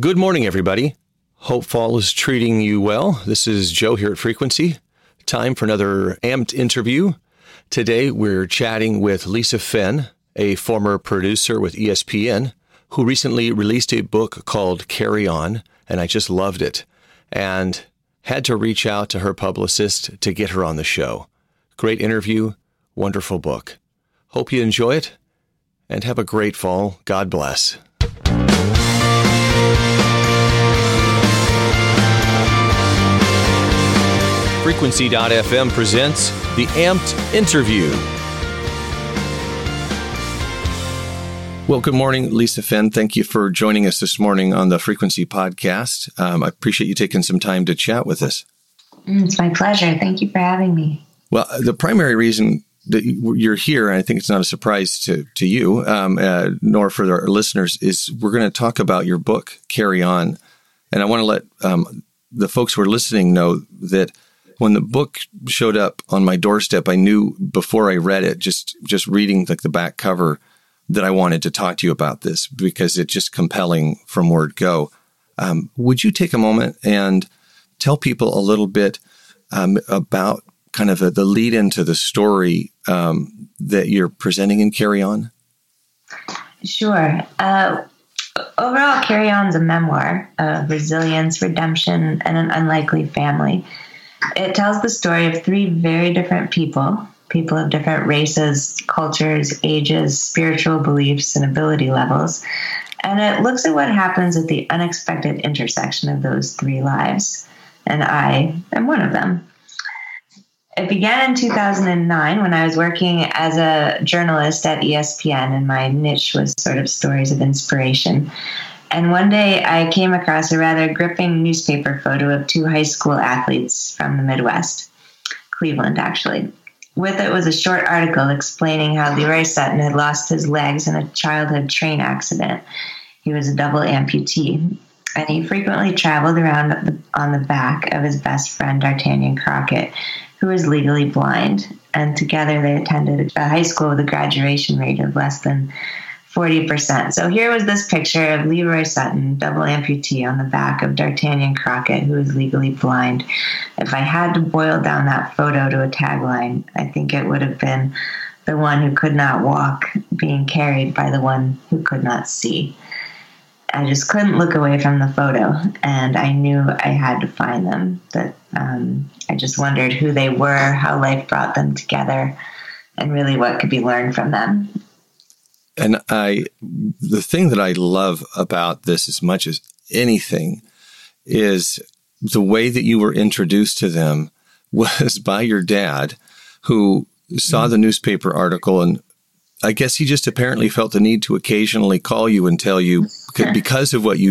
Good morning, everybody. Hope fall is treating you well. This is Joe here at Frequency. Time for another amped interview. Today we're chatting with Lisa Fenn, a former producer with ESPN, who recently released a book called Carry On, and I just loved it and had to reach out to her publicist to get her on the show. Great interview, wonderful book. Hope you enjoy it and have a great fall. God bless. Frequency.fm presents the Amped Interview. Well, good morning, Lisa Fenn. Thank you for joining us this morning on the Frequency Podcast. Um, I appreciate you taking some time to chat with us. Mm, it's my pleasure. Thank you for having me. Well, the primary reason that you're here, and I think it's not a surprise to, to you, um, uh, nor for our listeners, is we're going to talk about your book, Carry On. And I want to let um, the folks who are listening know that when the book showed up on my doorstep, I knew before I read it, just just reading like the back cover, that I wanted to talk to you about this because it's just compelling from word go. Um, would you take a moment and tell people a little bit um, about kind of a, the lead into the story um, that you're presenting in Carry On? Sure. Uh, overall, Carry On is a memoir of resilience, redemption, and an unlikely family. It tells the story of three very different people people of different races, cultures, ages, spiritual beliefs, and ability levels. And it looks at what happens at the unexpected intersection of those three lives. And I am one of them. It began in 2009 when I was working as a journalist at ESPN, and my niche was sort of stories of inspiration. And one day I came across a rather gripping newspaper photo of two high school athletes from the Midwest, Cleveland, actually. With it was a short article explaining how Leroy Sutton had lost his legs in a childhood train accident. He was a double amputee, and he frequently traveled around on the back of his best friend, Dartanyon Crockett, who was legally blind. And together they attended a high school with a graduation rate of less than 40%. So here was this picture of Leroy Sutton, double amputee, on the back of Dartanyon Crockett, who is legally blind. If I had to boil down that photo to a tagline, I think it would have been the one who could not walk being carried by the one who could not see. I just couldn't look away from the photo, and I knew I had to find them. That um, I just wondered who they were, how life brought them together, and really what could be learned from them and I, the thing that I love about this as much as anything is the way that you were introduced to them was by your dad, who saw mm-hmm. the newspaper article and I guess he just apparently felt the need to occasionally call you and tell you because of what you